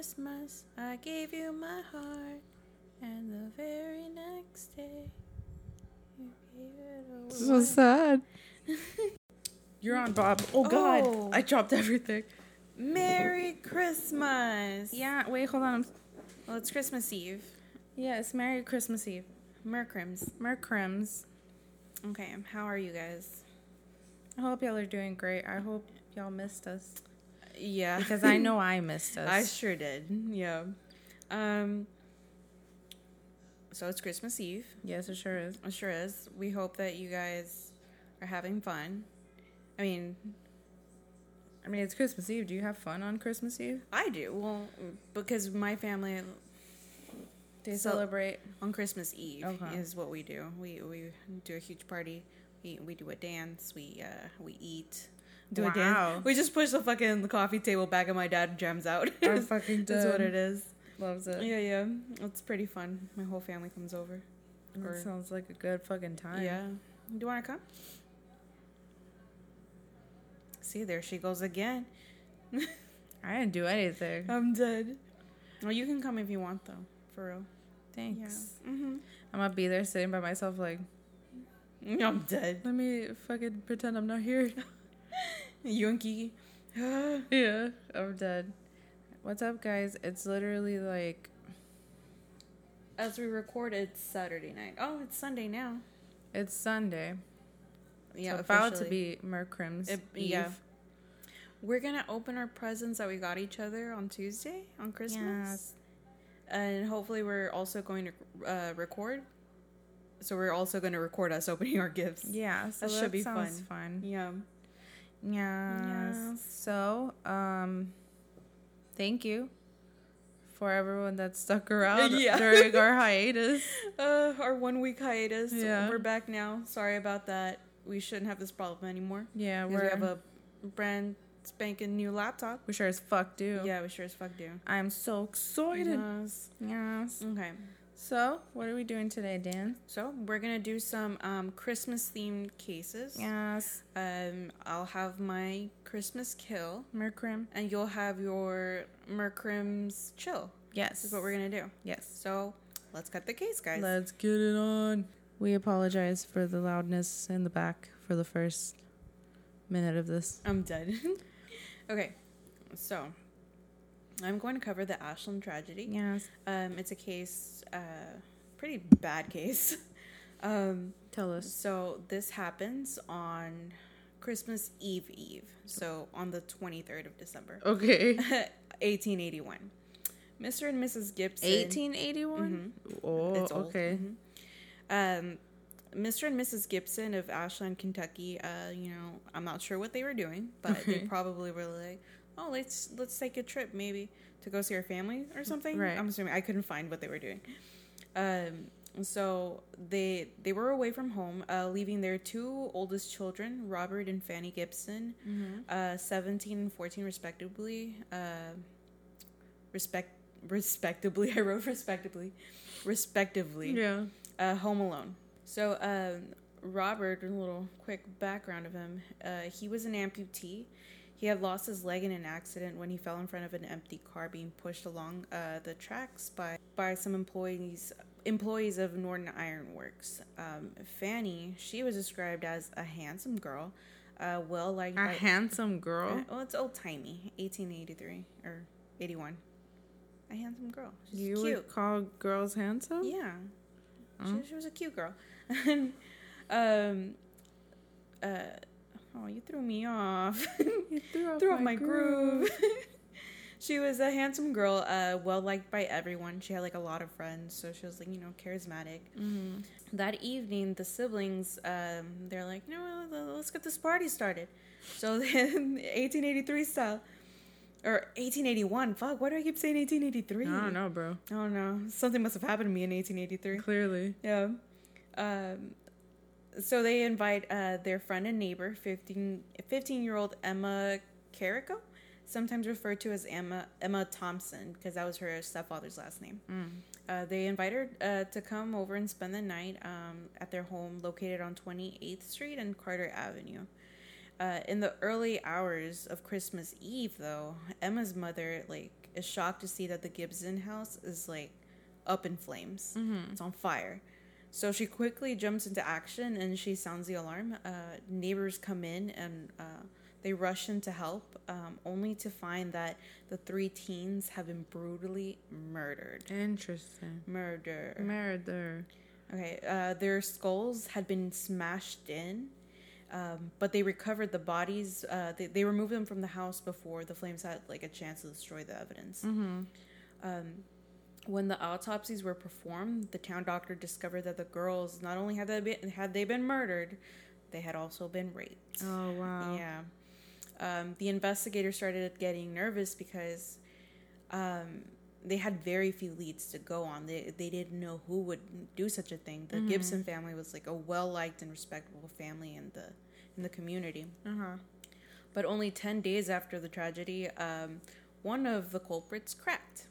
Christmas, I gave you my heart, and the very next day, you gave it So away. sad. You're on Bob. Oh God, Oh. I dropped everything. Merry Christmas! Yeah, wait, hold on. Well, it's Christmas Eve. Yes, Merry Christmas Eve. Mercrims. Mercrims. Okay, how are you guys? I hope y'all are doing great. I hope y'all missed us Yeah. because I know I missed us. I sure did. Yeah. Um. So it's Christmas Eve. yes, it sure is. It sure is. We hope that you guys are having fun. I mean, I mean, it's Christmas Eve. Do you have fun on Christmas Eve? I do. Well, because my family They celebrate. on Christmas Eve Okay. is what we do. We we do a huge party. We we do a dance. We uh we eat. Do a dance. We just push the fucking coffee table back and my dad jams out. I'm fucking That's what it is. Loves it. Yeah, yeah. It's pretty fun. My whole family comes over. That Or- sounds like a good fucking time. Yeah. Do you want to come? See, there she goes again. I didn't do anything. I'm dead. Well, you can come if you want, though. For real. Thanks. Yeah. Mm-hmm. I'm gonna be there sitting by myself, like, I'm dead. let me fucking pretend I'm not here. You and Kiki. yeah, I'm dead. What's up, guys? It's literally like As we record, it's Saturday night. Oh, it's Sunday now. it's Sunday. Yeah, so about to be Mercrim's It- Eve. yeah. We're gonna open our presents that we got each other on Tuesday on Christmas, Yes. and hopefully we're also going to uh, record. So we're also going to record us opening our gifts. Yeah, so That that, should be fun. fun. Yeah. Yes. Yes. So, um, thank you for everyone that stuck around Yeah. during our hiatus. Uh, our one week hiatus. Yeah. We're back now. Sorry about that. We shouldn't have this problem anymore. Yeah, we're we have a brand spanking new laptop. we sure as fuck do. Yeah, we sure as fuck do. I'm so excited. Yes. Yes. Okay. So, what are we doing today, Dan? So we're gonna do some um, Christmas themed cases. Yes. Um, I'll have my Christmas kill, Mercrim. and you'll have your Mercrim's chill. Yes. This is what we're gonna do. Yes. So let's cut the case, guys. Let's get it on. We apologize for the loudness in the back for the first minute of this. I'm dead. okay, so I'm going to cover the Ashland tragedy. Yes. Um, it's a case, uh, pretty bad case. um, Tell us. so this happens on Christmas Eve Eve. So on the 23rd of December, Okay. 1881. Mr. and Mrs. Gibson. 1881? Oh, It's old. okay. Mhm. Um, Mr. and Mrs. Gibson of Ashland, Kentucky. Uh, you know, I'm not sure what they were doing, but they probably were like, "Oh, let's let's take a trip, maybe to go see our family or something." Right. I'm assuming I couldn't find what they were doing. Um, so they they were away from home, uh, leaving their two oldest children, Robert and Fanny Gibson, uh, 17 and 14 respectively. Uh, respect respectably, I wrote respectably, respectively Yeah. uh, Home Alone. So, um, Robert, a little quick background of him. Uh, he was an amputee. He had lost his leg in an accident when he fell in front of an empty car being pushed along uh, the tracks by by some employees employees of Norton Iron Works. Um, Fanny, she was described as a handsome girl, uh, well liked A by. handsome girl. Uh, well, it's old timey, 1883 or 81. A handsome girl. She's you cute. would call girls handsome? Yeah. Oh. She, she was a cute girl. um, uh, oh, you threw me off. You threw off, threw off my groove. she was a handsome girl, uh, well liked by everyone. She had like a lot of friends, so she was like, you know, charismatic. Mhm. That evening, the siblings, um, they're like, you know, let's get this party started. So then, 1883 style. Or 1881. Fuck, why do I keep saying 1883? I don't know, bro. I don't know. Something must have happened to me in 1883. Clearly. Yeah. Um, so they invite uh, their friend and neighbor, 15, 15 year old Emma Carico, sometimes referred to as Emma Emma Thompson because that was her stepfather's last name. Mm. Uh, they invite her uh, to come over and spend the night um, at their home located on 28th Street and Carter Avenue. Uh, in the early hours of Christmas Eve, though, Emma's mother like is shocked to see that the Gibson house is like up in flames. Mm-hmm. It's on fire. So she quickly jumps into action and she sounds the alarm. Uh, neighbors come in and uh, they rush in to help, um, only to find that the three teens have been brutally murdered. Interesting. Murder. Murder. Okay, uh, their skulls had been smashed in, um, but they recovered the bodies. Uh, they, they removed them from the house before the flames had like a chance to destroy the evidence. Mm-hmm. Um, when the autopsies were performed, the town doctor discovered that the girls not only had they been, had they been murdered, they had also been raped. Oh wow. Yeah. Um, the investigators started getting nervous because um, they had very few leads to go on. They, they didn't know who would do such a thing. The Mhm. Gibson family was like a well liked and respectable family in the in the community. Uh huh. But only ten days after the tragedy, um, one of the culprits cracked.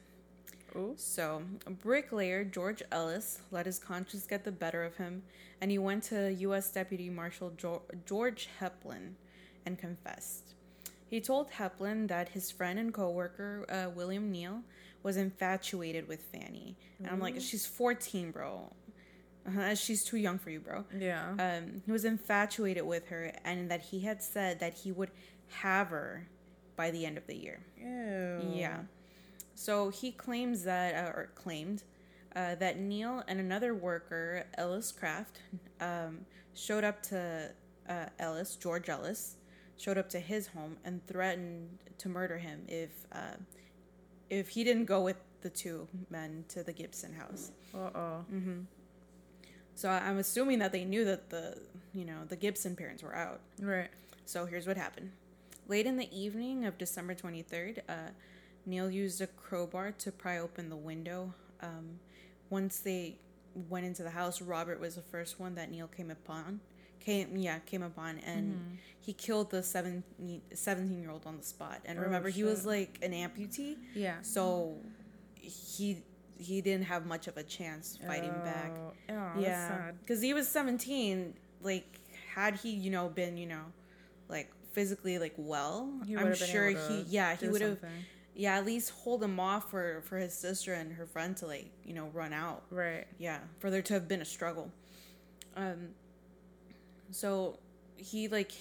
Oh. So, bricklayer George Ellis let his conscience get the better of him, and he went to U.S. Deputy Marshal jo- George Heplin and confessed. He told Heplin that his friend and coworker uh, William Neal was infatuated with Fanny, and I'm like, she's 14, bro. Uh, she's too young for you, bro. Yeah. Um, he was infatuated with her, and that he had said that he would have her by the end of the year. Ew. Yeah. So he claims that, uh, or claimed, uh, that Neal and another worker, Ellis Craft, um, showed up to uh, Ellis, George Ellis, showed up to his home and threatened to murder him if uh, if he didn't go with the two men to the Gibson house. Uh oh. hmm So I'm assuming that they knew that the you know the Gibson parents were out. Right. So here's what happened. Late in the evening of December 23rd, uh, Neal used a crowbar to pry open the window. Um, once they went into the house, Robert was the first one that Neal came upon. Came, yeah, came upon, and Mhm. he killed the seven, 17 year old on the spot. And Oh, remember, he was like an amputee, Yeah. so he he didn't have much of a chance fighting back. Oh, oh, Yeah, because he was 17. Like, had he, you know, been, you know, like physically like well, I'm sure he, yeah, he would have. Yeah, at least hold him off for for his sister and her friend to like, you know, run out. Right. Yeah, for there to have been a struggle. Um. So he like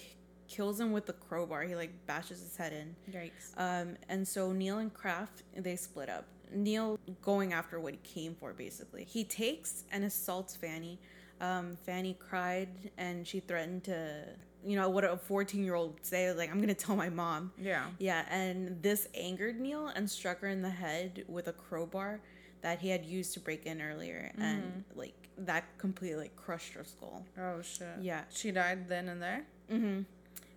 kills him with the crowbar. He like bashes his head in. Yikes. Um, and so Neal and Craft they split up. Neal going after what he came for, basically. He takes and assaults Fanny. Um, Fanny cried and she threatened to, you know, what a 14 year old would say, like, I'm going to tell my mom. Yeah. Yeah, and this angered Neal and struck her in the head with a crowbar that he had used to break in earlier. And, like, that completely, like, crushed her skull. Oh shit. Yeah. She died then and there. Mm-hmm.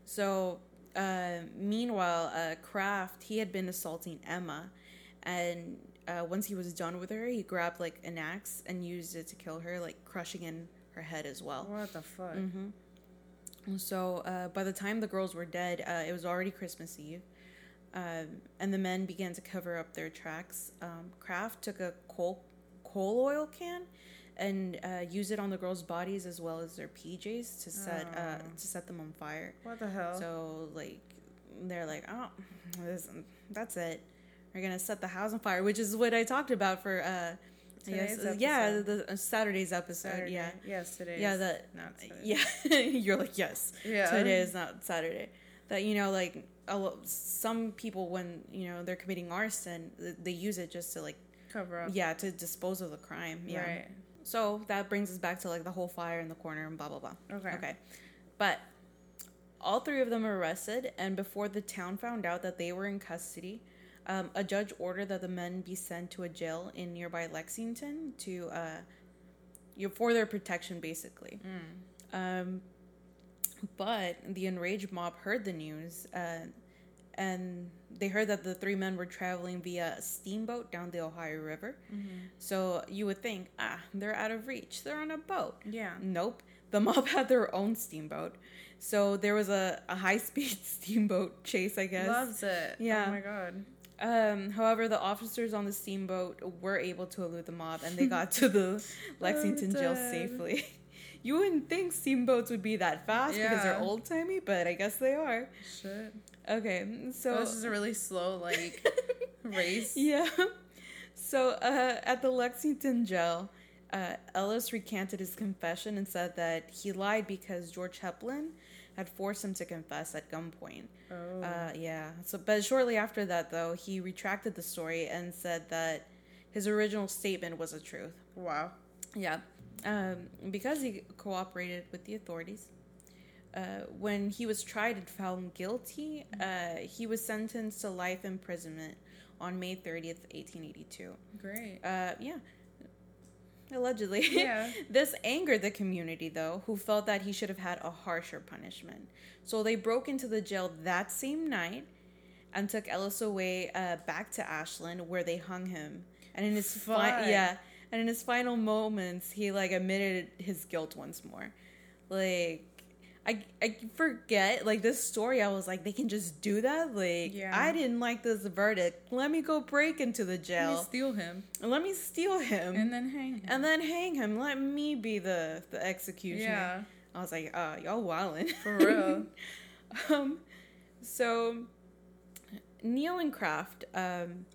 So, uh, meanwhile, uh, Craft he had been assaulting Emma, and uh, once he was done with her, he grabbed like an axe and used it to kill her, like crushing in her head as well. What the fuck? Mm-hmm. So, uh, by the time the girls were dead, uh, it was already Christmas Eve, um, and the men began to cover up their tracks. Um, Craft took a coal coal oil can and uh, used it on the girls' bodies as well as their PJs to set uh, Oh. to set them on fire. What the hell? So like they're like, oh, this, that's it. We're gonna set the house on fire, which is what I talked about for uh, Today's uh, yeah, the uh, Saturday's episode. Saturday. Yeah, Yes, today. yeah, that not Saturday. yeah. You're like yes, Yeah. today is not Saturday. That you know, like a lo- some people when you know they're committing arson, th- they use it just to like Cover up. yeah to dispose of the crime. Yeah. Right. So that brings us back to like the whole fire in the corner and blah blah blah. Okay. Okay. But all three of them were arrested, and before the town found out that they were in custody, um, a judge ordered that the men be sent to a jail in nearby Lexington to, uh, you for their protection, basically. Mm. Um, but the enraged mob heard the news, uh, and they heard that the three men were traveling via a steamboat down the Ohio River. Mm-hmm. So you would think, ah, they're out of reach. They're on a boat. Yeah. Nope. The mob had their own steamboat. So there was a, a high speed steamboat chase, I guess. Loves it. Yeah. Oh my god. Um, however, the officers on the steamboat were able to elude the mob and they got to the Lexington jail safely. You wouldn't think steamboats would be that fast because they're old timey, but I guess they are. Shit. Okay, so So this is a really slow like race. yeah. So uh, at the Lexington jail, uh, Ellis recanted his confession and said that he lied because George Heplin had forced him to confess at gunpoint. Oh. Uh, yeah. So, but shortly after that, though, he retracted the story and said that his original statement was the truth. wow. Yeah. Um, because he cooperated with the authorities. Uh, when he was tried and found guilty, uh, he was sentenced to life imprisonment on May 30th, 1882. Great. Uh, yeah. Allegedly. Yeah. this angered the community, though, who felt that he should have had a harsher punishment. So they broke into the jail that same night and took Ellis away uh, back to Ashland, where they hung him. And in his fi- yeah, and in his final moments, he like admitted his guilt once more. Like, I I forget like this story. I was like, they can just do that. Like, Yeah. I didn't like this verdict. Let me go break into the Let me jail. steal him and Let me steal him and then hang him. and then hang him. Let me be the the executioner. yeah. I was like, uh, y'all wildin'. For real. um, so Neal and Craft, um,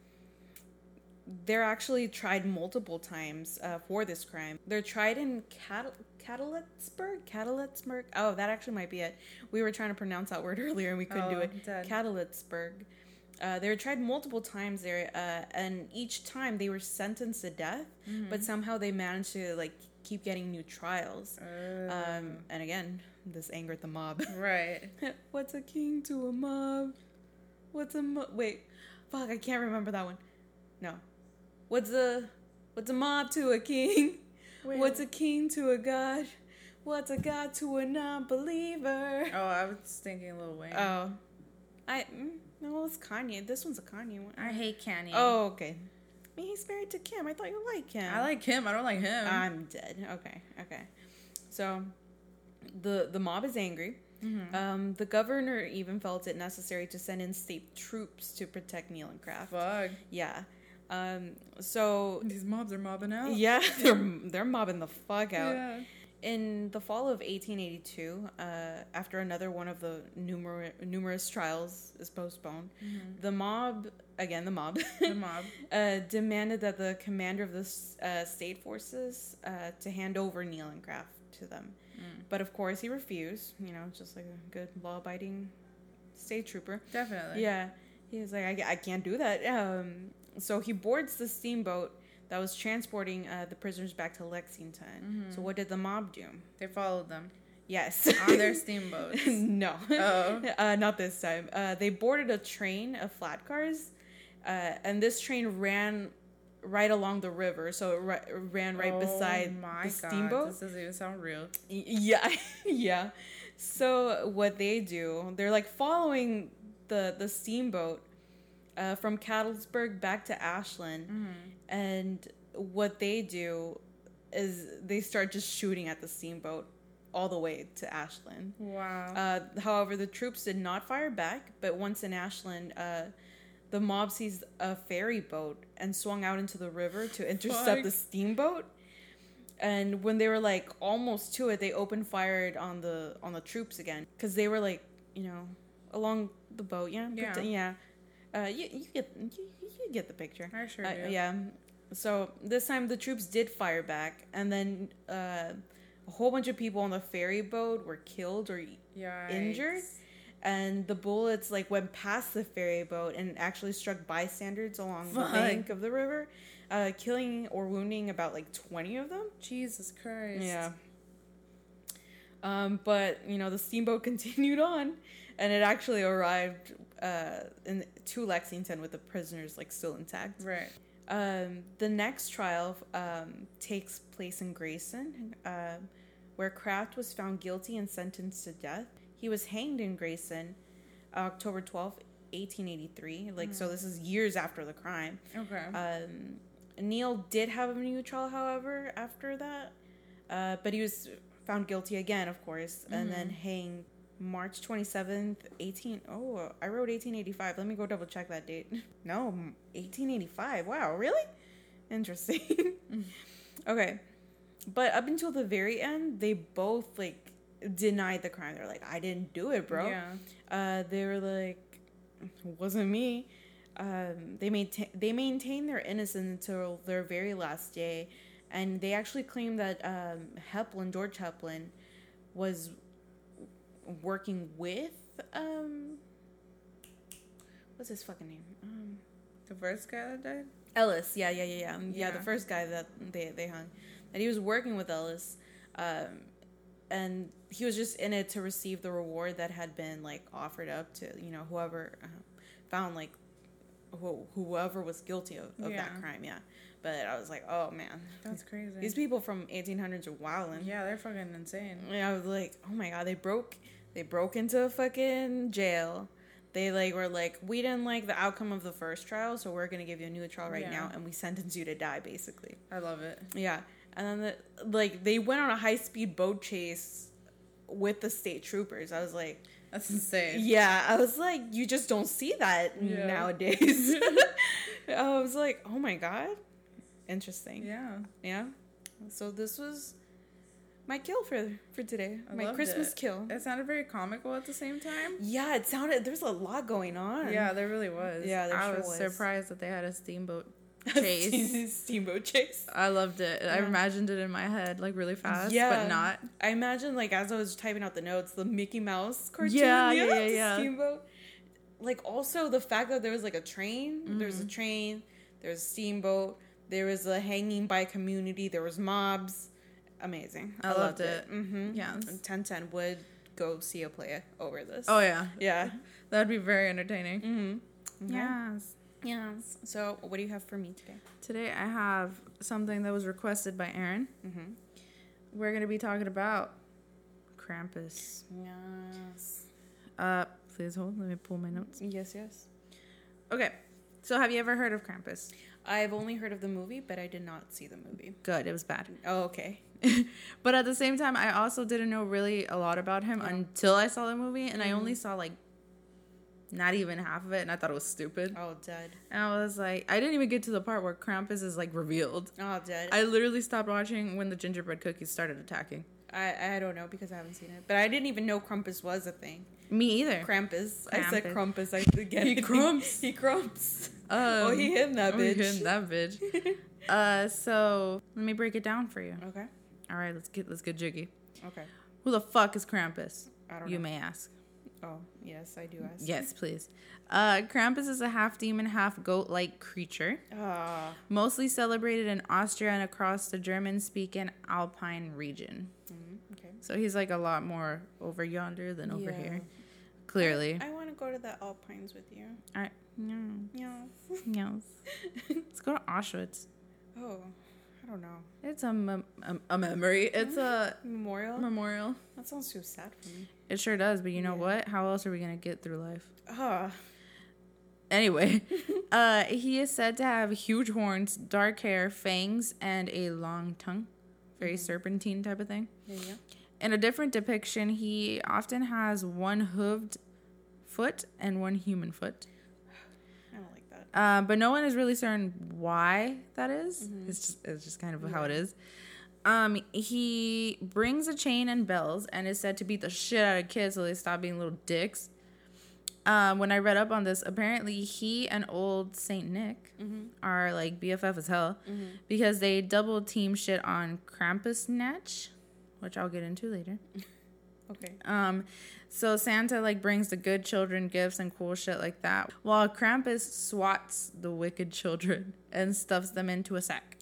they're actually tried multiple times uh, for this crime. They're tried in Cat- Cataletsburg. Cataletsburg. Oh, that actually might be it. We were trying to pronounce that word earlier and we couldn't do Oh, it. dead. Cataletsburg. Uh, they were tried multiple times there, uh, and each time they were sentenced to death, Mm-hmm. but somehow they managed to like keep getting new trials. Uh, Um, and again, this angered the mob. right. What's a king to a mob? What's a mo- wait? Fuck, I can't remember that one. No. What's a what's a mob to a king? Wait. What's a king to a god? What's a god to a non-believer? Oh, I was thinking Lil Wayne. Oh, I mm, no, it's Kanye. This one's a Kanye one. I hate Kanye. Oh, okay. I mean, he's married to Kim. I thought you liked Kim. I like him. I don't like him. I'm dead. Okay, okay. So, the the mob is angry. Mhm. Um, the governor even felt it necessary to send in state troops to protect Neal and Craft. Fuck. Yeah. Um, so These mobs are mobbing out. yeah, they're they're mobbing the fuck out. Yeah. In the fall of 1882, uh, after another one of the numerous numerous trials is postponed, the mob again the mob The mob. uh, demanded that the commander of the uh, state forces uh, to hand over Neal and Craft to them. Mm. But of course, he refused. You know, just like a good law-abiding state trooper. Definitely. Yeah, he was like, I, I can't do that. Um, so he boards the steamboat that was transporting uh, the prisoners back to Lexington. So what did the mob do? They followed them Yes, on their steamboats. no, Oh. uh, not this time. Uh, they boarded a train of flat cars, uh, and this train ran right along the river. So it ri- ran right Oh beside my the God, steamboat. This doesn't even sound real. Y- Yeah, yeah. So what they do, they're like following the the steamboat uh, from Catlettsburg back to Ashland, Mm-hmm. and what they do is they start just shooting at the steamboat all the way to Ashland. Wow. Uh, however, the troops did not fire back, but once in Ashland, uh, the mob seized a ferry boat and swung out into the river to intercept Fuck. the steamboat. And when they were like almost to it, they opened fire on the on the troops again because they were like you know along the boat. Yeah, Yeah. yeah. Uh, you, you get you, you get the picture. I sure Uh, do. yeah. So this time the troops did fire back, and then uh, a whole bunch of people on the ferry boat were killed or Yikes. injured and the bullets like went past the ferry boat and actually struck bystanders along Fuck. the bank of the river uh, killing or wounding about like 20 of them Jesus Christ. yeah um, but you know the steamboat continued on and it actually arrived uh, in to lexington with the prisoners like still intact Right. um, the next trial um, takes place in Grayson, uh, where Craft was found guilty and sentenced to death. He was hanged in Grayson, October twelfth, 1883. Like, so this is years after the crime. Okay. Um, Neal did have a new trial, however, after that, uh, but he was found guilty again, of course, and then hanged March 27th, 18. Oh, I wrote 1885. Let me go double check that date. No, 1885. Wow, really? Interesting. okay. but up until the very end, they both like denied the crime. They're like, I didn't do it, bro. Yeah. Uh, they were like, "It wasn't me. Um, they maintain they maintained their innocence until their very last day, and they actually claimed that um, Heplin, George Heplin, was working with um, what's his fucking name? Um, The first guy that died. Ellis. Yeah, yeah, yeah, yeah, yeah. The first guy that they they hung, that he was working with Ellis, um, and he was just in it to receive the reward that had been like offered up to you know whoever uh, found like who, whoever was guilty of, of Yeah. that crime. Yeah, but I was like, oh man, That's crazy. these people from 1800s are wilding. yeah, they're fucking insane. Yeah, I was like, oh my god, they broke they broke into a fucking jail. They like were like, we didn't like the outcome of the first trial, so we're gonna give you a new trial right Yeah. now, and we sentence you to die, basically. I love it. Yeah, and then the, like they went on a high speed boat chase with the state troopers. I was like, That's insane. yeah, I was like, you just don't see that Yeah. nowadays. I was like, oh my god, interesting. Yeah. Yeah. So this was my kill for for today. I my Christmas it. kill. It sounded very comical at the same time. Yeah, it sounded there's a lot going on. Yeah, there really was. Yeah, there I sure was, was. surprised that they had a steamboat chase. Steamboat chase. I loved it. I imagined it in my head like really fast, Yeah. but not. I imagined like as I was typing out the notes, the Mickey Mouse cartoon. Yeah, yeah, yeah, yeah. Steamboat. Like also the fact that there was like a train. There's Mm-hmm. a train. There's a steamboat. There was a hanging by community. There was mobs. Amazing. I loved it. Mm-hmm. Yes. 1010 would go see a play over this. Oh yeah, Yeah. that'd be very entertaining. Mm-hmm. Yes. Yes. So, what do you have for me today? Today I have something that was requested by Aaron. Mm-hmm. We're gonna be talking about Krampus. Yes. Uh, please hold. Let me pull my notes. Yes, yes. Okay. So have you ever heard of Krampus? I've only heard of the movie, but I did not see the movie. Good. It was bad. Oh, okay. but at the same time, I also didn't know really a lot about him Yeah. until I saw the movie, and I Mhm. only saw like not even half of it, and I thought it was stupid. Oh, dead. And I was like, I didn't even get to the part where Krampus is like revealed. Oh, dead. I literally stopped watching when the gingerbread cookies started attacking. I, I don't know because I haven't seen it, but I didn't even know Krampus was a thing. Me either. Krampus. I said Krampus. Krampus. I again. He crumps. he crumps. Um, oh, he hit that oh, he bitch. hit that bitch. uh, so let me break it down for you. okay. All right, let's get let's get jiggy. Okay. Who the fuck is Krampus? I don't You know. may ask. Oh, yes, I do ask. Yes, please. Uh, Krampus is a half demon, half goat like creature, Ah. mostly celebrated in Austria and across the German speaking Alpine region. mhm, Okay. So he's like a lot more over yonder than over Yeah. here. Clearly. I, want to go to the Alpines with you. All right. Yeah. Yes. Yes. Let's go to Auschwitz. Oh, I don't know. It's a, mem- a, a memory. It's a Memorial? memorial. that sounds so sad for me. It sure does, but you know Yeah. what? How else are we going to get through life? Ah. Anyway, uh, he is said to have huge horns, dark hair, fangs, and a long tongue. Very Mhm. serpentine type of thing. You. In a different depiction, he often has one hooved foot and one human foot. I don't like that. Uh, but no one is really certain why that is. Mhm. It's just it's just kind of how it is. Um, he brings a chain and bells and is said to beat the shit out of kids so they stop being little dicks. Um, when I read up on this, apparently he and old Saint Nick Mm-hmm. are like BFF as hell Mm-hmm. because they double team shit on Krampus Natch, which I'll get into later. Okay. Um, so Santa like brings the good children gifts and cool shit like that, while Krampus swats the wicked children and stuffs them into a sack.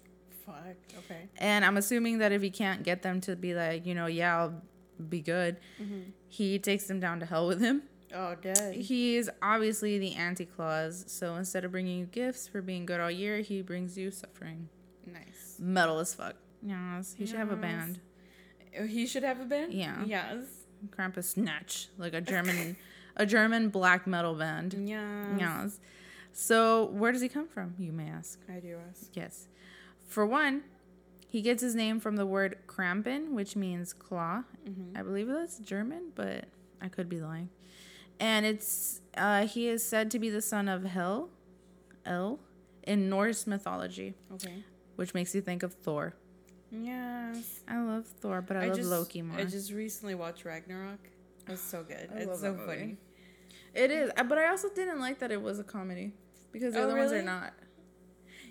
Fuck. Okay. And I'm assuming that if he can't get them to be like, you know, yeah, I'll be good, Mm-hmm. he takes them down to hell with him. Oh, dead. He is obviously the anti claus, so instead of bringing you gifts for being good all year, he brings you suffering. Nice. Metal as fuck. Yes, he should have a band. He should have a band. Yeah. Yes. Krampus Snatch, like a German, a German black metal band. Yes. Yes. So where does he come from? You may ask. I do ask. Yes. For one, he gets his name from the word Krampen, which means claw. Mm-hmm. I believe that's German, but I could be lying. And it's uh, he is said to be the son of Hel, El, in Norse mythology, Okay. which makes you think of Thor. Yes. I love Thor, but I, love just, Loki more. I just recently watched Ragnarok. It's so good. I it's so funny. It is, uh, but I also didn't like that it was a comedy because the Oh, other ones are not.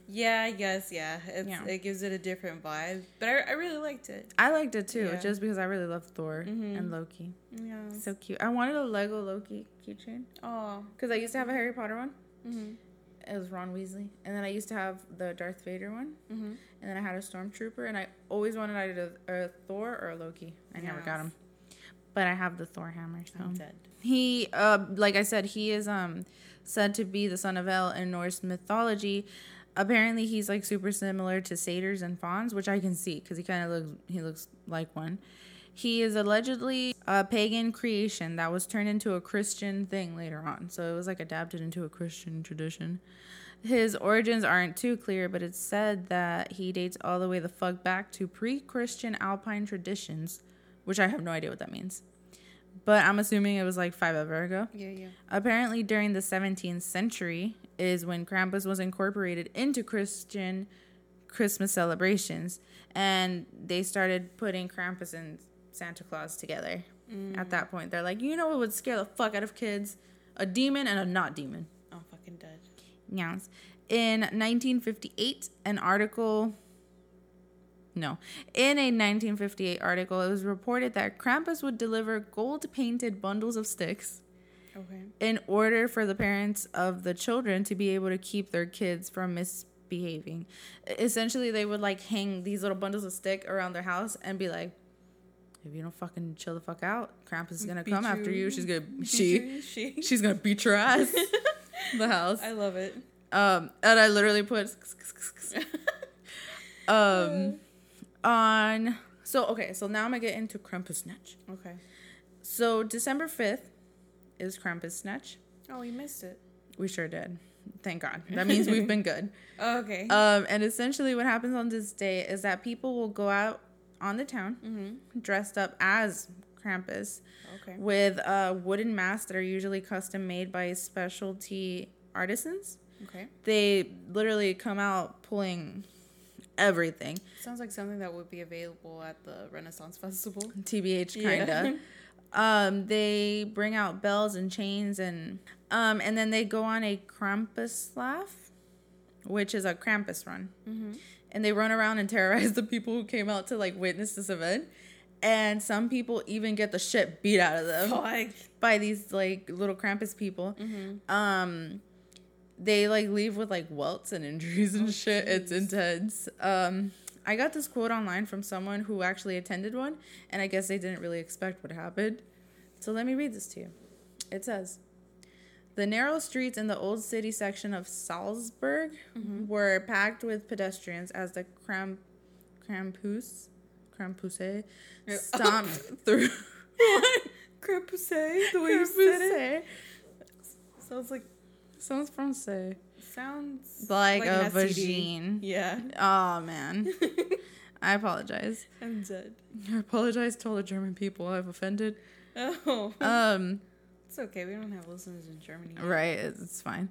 Yeah, I guess. Yeah, it's, Yeah. it gives it a different vibe. But I, I really liked it. I liked it too, Yeah. just because I really love Thor Mhm. and Loki. Yeah. So cute. I wanted a Lego Loki keychain Oh. because I used to have a Harry Potter one. hmm It was Ron Weasley, and then I used to have the Darth Vader one, hmm and then I had a Stormtrooper, and I always wanted either a, a Thor or a Loki. I never got Yes. him, but I have the Thor hammer. So he, uh, like I said, he is um said to be the son of El in Norse mythology. Apparently, he's like super similar to satyrs and fauns, which I can see because he kind of looks he looks like one. He is allegedly a pagan creation that was turned into a Christian thing later on. So it was like adapted into a Christian tradition. His origins aren't too clear, but it's said that he dates all the way the fuck back to pre Christian alpine traditions, which I have no idea what that means. But I'm assuming it was like five ever ago. Yeah, yeah. Apparently, during the 17th century is when Krampus was incorporated into Christian Christmas celebrations, and they started putting Krampus and Santa Claus together. At that point, they're like, you know what would scare the fuck out of kids? A demon and a not demon. I'm fucking dead. Yes. In 1958, an article. No. In a 1958 article, it was reported that Krampus would deliver gold painted bundles of sticks Okay. in order for the parents of the children to be able to keep their kids from misbehaving. Essentially, they would like hang these little bundles of stick around their house and be like, if you don't fucking chill the fuck out, Krampus is gonna Beat come after you. you. She's gonna Beat she you, she. she's gonna beat your ass. the house. I love it. Um, and I literally put um on. So okay, so now I'm gonna get into Krampus Snatch. Okay. So December fifth is Krampus Snatch. Oh, we missed it. We sure did. Thank God. That means we've been good. Okay. Um, and essentially, what happens on this day is that people will go out on the town mm-hmm. dressed up as Krampus Okay. with uh, wooden masks that are usually custom made by specialty artisans. Okay. They literally come out pulling everything. Sounds like something that would be available at the Renaissance Festival. TBH kinda. um, they bring out bells and chains and um, and then they go on a Krampus laugh, which is a Krampus run, Mm-hmm. And they run around and terrorize the people who came out to like witness this event. And some people even get the shit beat out of them Like. by these like little Krampus people. Mm-hmm. Um, they like leave with like welts and injuries and Oh, shit. It's intense. Um, I got this quote online from someone who actually attended one, and I guess they didn't really expect what happened. So let me read this to you. It says, "The narrow streets in the old city section of Salzburg Mm-hmm. were packed with pedestrians as the Kramp, Krampus, Krampuse, stomped through." Krampus, the way you said it. Krampuse. Sounds like. Sounds Francais. Sounds Like, a an vagine. Yeah. Oh man. I apologize. I'm dead. I apologize to all the German people I've offended. Oh. Um, it's okay. We don't have listeners in Germany. right, it's it's fine.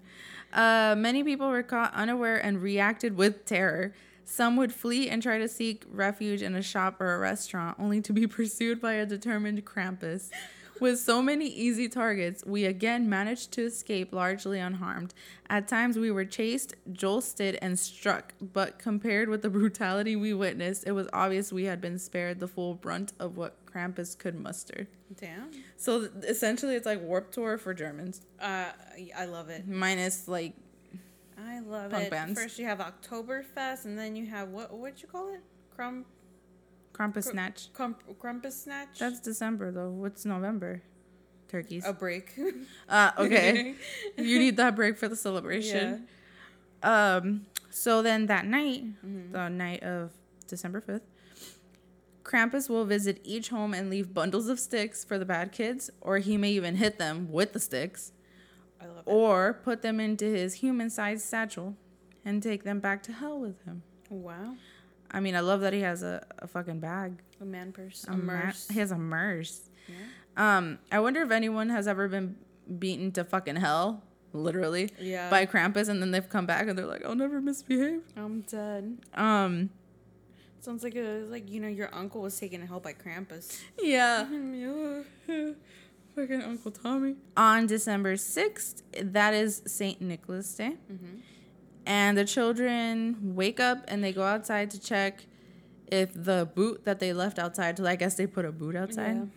Uh, many people were caught unaware and reacted with terror. Some would flee and try to seek refuge in a shop or a restaurant, only to be pursued by a determined Krampus. With so many easy targets, we again managed to escape largely unharmed. At times, we were chased, jolted, and struck, but compared with the brutality we witnessed, it was obvious we had been spared the full brunt of what Krampus could muster. Damn. So essentially, it's like Warp Tour for Germans, Uh, I love it. minus like I love Punk it. bands. First you have Oktoberfest, and then you have what? What'd you call it? Crump, Krampus Snatch. crump, Crumpus snatch. That's December though. What's November? Turkeys. a break. Uh, okay. you need that break for the celebration. Um. So then that night, Mhm. the night of December fifth, Krampus will visit each home and leave bundles of sticks for the bad kids, or he may even hit them with the sticks, I love or put them into his human-sized satchel and take them back to hell with him. Wow. I mean, I love that he has a, a fucking bag. A man purse. A A mer- merce. he has a merce. Yeah. Um, I wonder if anyone has ever been beaten to fucking hell, literally, Yeah. by Krampus, and then they've come back and they're like, "I'll never misbehave." I'm dead. Um, Sounds like a like you know your uncle was taken to hell by Krampus. Yeah. yeah. Fucking Uncle Tommy. On December 6th, that is St. Nicholas Day. Mm-hmm. And the children wake up and they go outside to check if the boot that they left outside, so I guess they put a boot outside.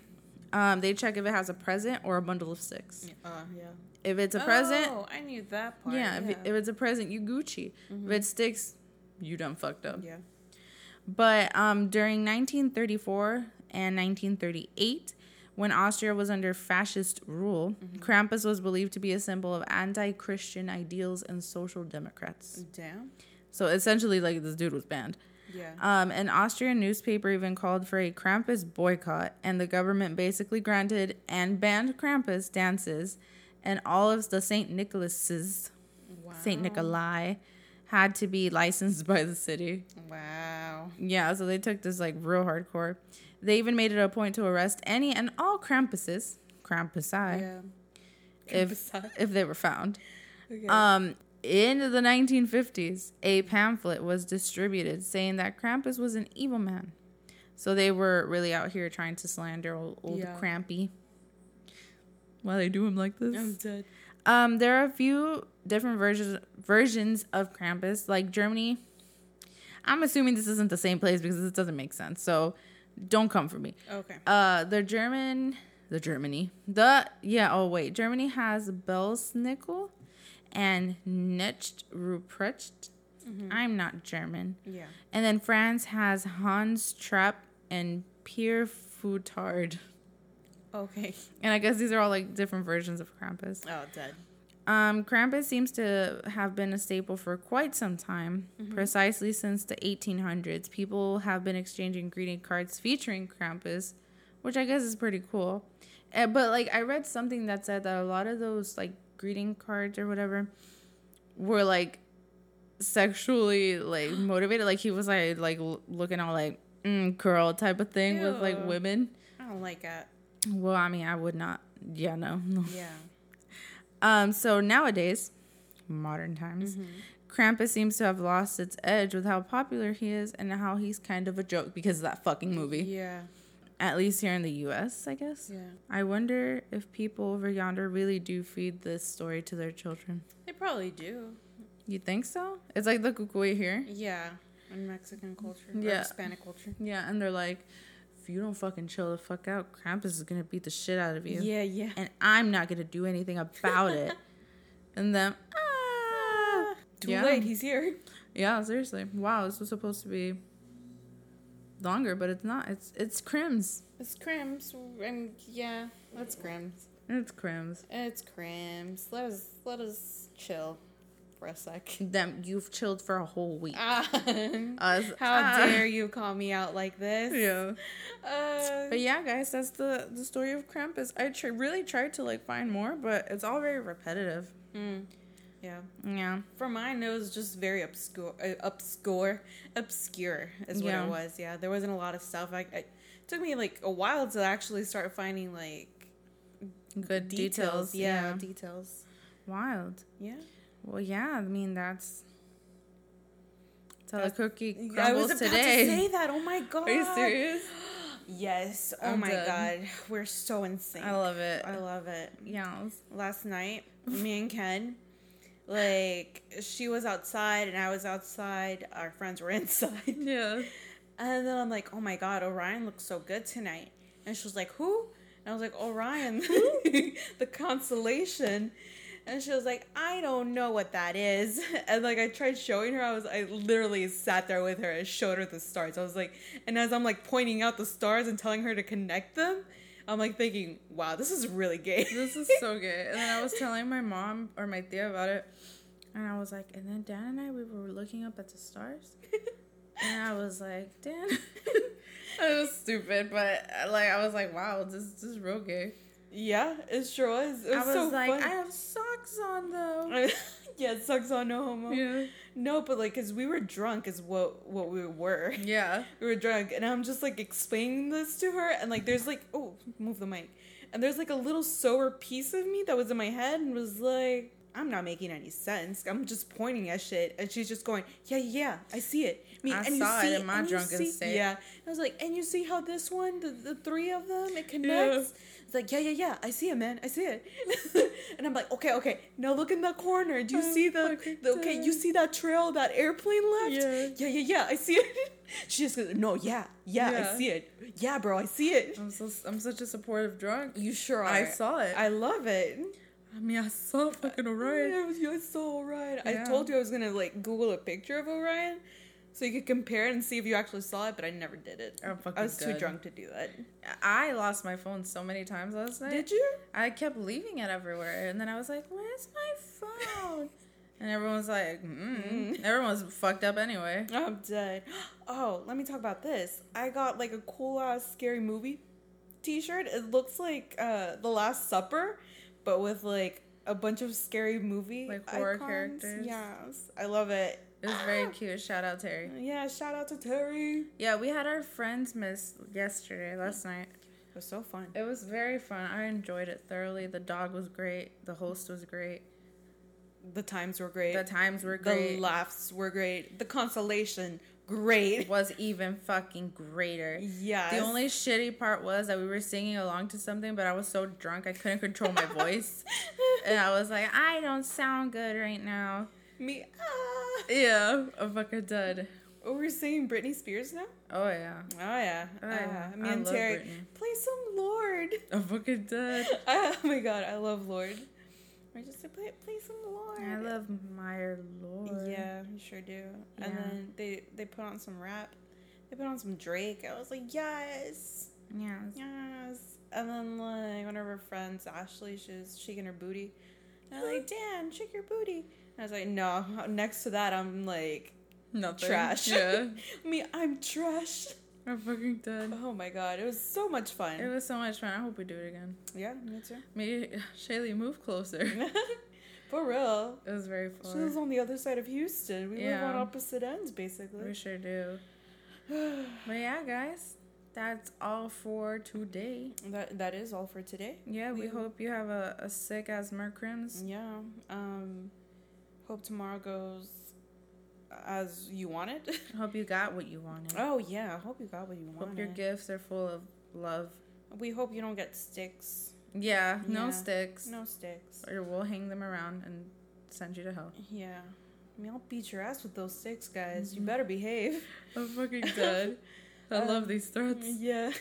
Um, they check if it has a present or a bundle of sticks. Uh, yeah. If it's a present, Oh, I knew that part. yeah, If, it, if it's a present, you Gucci. Mm-hmm. If it sticks, you done fucked up. yeah. But um, during 1934 and 1938, when Austria was under fascist rule, Mm-hmm. Krampus was believed to be a symbol of anti Christian ideals and social democrats. Damn. So essentially, like, this dude was banned. Yeah. Um, an Austrian newspaper even called for a Krampus boycott, and the government basically granted and banned Krampus dances, and all of the St. Nicholases, wow. St. Nikolai, had to be licensed by the city. Wow. Yeah, so they took this like real hardcore. They even made it a point to arrest any and all Krampuses, Krampusi, Yeah. if if they were found. Okay. Um, in the 1950s, a pamphlet was distributed saying that Krampus was an evil man. So they were really out here trying to slander old, old Yeah. Krampy. Why they do him like this? I'm dead. Um, there are a few different versions versions of Krampus. Like Germany, I'm assuming this isn't the same place because this doesn't make sense. So don't come for me. Okay. Uh, the German, the Germany, the yeah. Oh wait, Germany has Belsnickel and Knecht Ruprecht. I'm not German. Yeah. And then France has Hans Trapp and Pierre Foutard. Okay. And I guess these are all like different versions of Krampus. Oh, dead. Um, Krampus seems to have been a staple for quite some time, precisely since the 1800s. People have been exchanging greeting cards featuring Krampus, which I guess is pretty cool. Uh, but like, I read something that said that a lot of those like greeting cards or whatever were like sexually like motivated. Like he was like like looking all like mm, girl type of thing with like women. I don't like that. Well, I mean, I would not. Yeah, no. Yeah. Um, so nowadays, modern times, Krampus seems to have lost its edge with how popular he is and how he's kind of a joke because of that fucking movie. Yeah. At least here in the US, I guess. Yeah. I wonder if people over yonder really do feed this story to their children. They probably do. You think so? It's like the cucuy here. Yeah. In Mexican culture. Yeah. Hispanic culture. Yeah, and they're like, if you don't fucking chill the fuck out, Krampus is gonna beat the shit out of you. Yeah, yeah. And I'm not gonna do anything about it. and then, ah, Too Yeah. late. He's here. Yeah, seriously. Wow, this was supposed to be longer, but it's not. It's it's crims. It's crims. And yeah, that's crims. It's crims. It's crims. Let us let us chill for a sec. Them you've chilled for a whole week. Ah, Us, how ah. dare you call me out like this? Yeah. Uh, But yeah, guys, that's the the story of Krampus. I tr- really tried to like find more, but it's all very repetitive. mm, yeah. Yeah. For mine, it was just very obscure. Uh, obscure. Obscure is what Yeah. it was. Yeah, there wasn't a lot of stuff. I, I took me like a while to actually start finding like Good details. Yeah, yeah. details. Wild. Yeah. Well, yeah. I mean, that's. That's how cookie I crumbles was about today. to say that. Oh my god. Are you serious? Yes. Oh I'm my dead. god. We're so insane. I love it. I love it. Yeah. Last night, me and Ken, like, she was outside and I was outside. Our friends were inside. Yeah. And then I'm like, oh my god, Orion looks so good tonight. And she was like, who? And I was like, Orion, the constellation. And she was like, I don't know what that is. And like I tried showing her, I was I literally sat there with her and showed her the stars. I was like, and as I'm like pointing out the stars and telling her to connect them, I'm like thinking, wow, this is really gay. This is so gay. And then I was telling my mom or my tia about it. And I was like, and then Dan and I, we were looking up at the stars. And I was like, Dan. it was stupid, but uh, like, I was like, wow, this, this is real gay. Yeah, it sure was. It I was, was so like, fun. I have socks on though. yeah, socks on no homo. Yeah. No, but like, cause we were drunk, is what what we were. Yeah. We were drunk, and I'm just like explaining this to her, and like, there's like, oh, move the mic, and there's like a little sober piece of me that was in my head, and was like, I'm not making any sense. I'm just pointing at shit, and she's just going, "Yeah, yeah, yeah, I see it." I, mean, I and saw you it see, in my drunken state. Yeah, I was like, and you see how this one, the, the three of them, it connects. It's like, yeah, yeah, yeah, I see it, man, I see it. and I'm like, okay, okay, now look in that corner. Do you I'm see the, the okay? You see that trail that airplane left? Yeah. yeah, yeah, yeah, I see it. she just goes, no, yeah, yeah, Yeah. I see it. Yeah, bro, I see it. I'm so I'm such a supportive drunk. You sure are. I saw it. I love it. I mean, I saw fucking Orion. Yeah, it was, you're so right. I told you I was gonna like Google a picture of Orion, so you could compare it and see if you actually saw it, but I never did it. Fucking I was too drunk to do that. I lost my phone so many times last night. Did you? I kept leaving it everywhere, and then I was like, "Where's my phone?" and everyone was like, mm. "Everyone was fucked up anyway." I'm dead. Oh, let me talk about this. I got like a cool ass scary movie T-shirt. It looks like uh The Last Supper, but with like a bunch of scary movie Like horror icons. characters. Yes, I love it. It was very cute. Shout out Terry. Yeah, shout out to Terry. Yeah, we had our friends miss yesterday, last night. It was so fun. It was very fun. I enjoyed it thoroughly. The dog was great. The host was great. The times were great. The times were great. The laughs were great. The consolation, great. was even fucking greater. Yeah. The only shitty part was that we were singing along to something, but I was so drunk I couldn't control my voice. and I was like, I don't sound good right now. Me. Ah. Yeah, I'm fucking dead. Oh, we're singing Britney Spears now. Oh yeah, Oh yeah. Oh, Uh, me I and Terry Britney. play some Lorde. I'm fucking dead. oh my god, I love Lorde. I just say play play some Lorde. I love my lord. Yeah, you sure do. And then they they put on some rap. They put on some Drake. I was like, yes, Yeah. yes. And then like one of her friends, Ashley, she was shaking her booty. And I was like, Dan, shake your booty. I was like, no. Next to that, I'm like, Nothing. trash. Yeah. me, I'm trash. I'm fucking dead. Oh my god, it was so much fun. It was so much fun. I hope we do it again. yeah, me too. Maybe Shaylee, move closer. For real. It was very fun. She lives on the other side of Houston. We live on opposite ends, basically. We sure do. But yeah, guys, that's all for today. that that is all for today. Yeah, we We- hope you have a, a sick as Mercrims. Yeah. Um hope tomorrow goes as you wanted. Hope you got what you wanted. oh yeah, I hope you got what you wanted. Hope your gifts are full of love. we hope you don't get sticks. Yeah, no Yeah. sticks. No sticks. Or we'll hang them around and send you to hell. Yeah. I mean, I'll beat your ass with those sticks, guys. You Mhm. better behave. I'm fucking dead. I love Um, these threats. Yeah.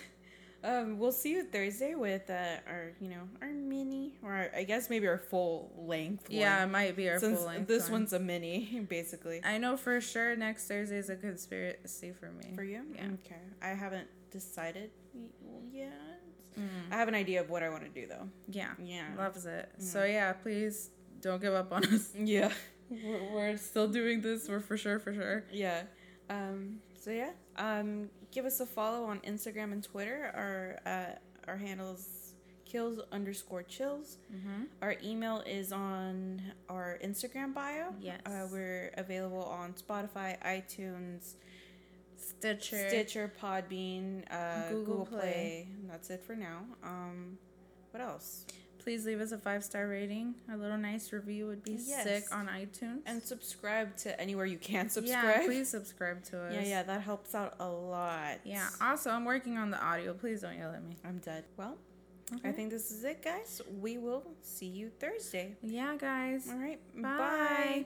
Um, we'll see you Thursday with uh, our, you know, our mini, or our, I guess maybe our full length. Yeah, it might be our Since full length. this one. one's a mini, basically. I know for sure next Thursday is a conspiracy for me. For you? Yeah. Okay. I haven't decided yet. Mm. I have an idea of what I want to do, though. Yeah, Yeah. loves it. Mm. So yeah, please don't give up on us. Yeah. We're, we're still doing this. We're for sure, for sure. Yeah. Um, so yeah. Um, give us a follow on Instagram and Twitter. Our uh, our handles kills underscore chills. Mm-hmm. Our email is on our Instagram bio. Yes. Uh, we're available on Spotify, iTunes, Stitcher. Stitcher, Podbean, uh, Google Google, Play. Play. And That's it for now. Um, what else? Please leave us a five star rating. A little nice review would be Yes. sick on iTunes. And subscribe to anywhere you can subscribe. Yeah, please subscribe to us. Yeah, yeah, that helps out a lot. Yeah. Also, I'm working on the audio. Please don't yell at me. I'm dead. Well, I think this is it, guys. We will see you Thursday. Yeah, guys. All right. Bye. Bye.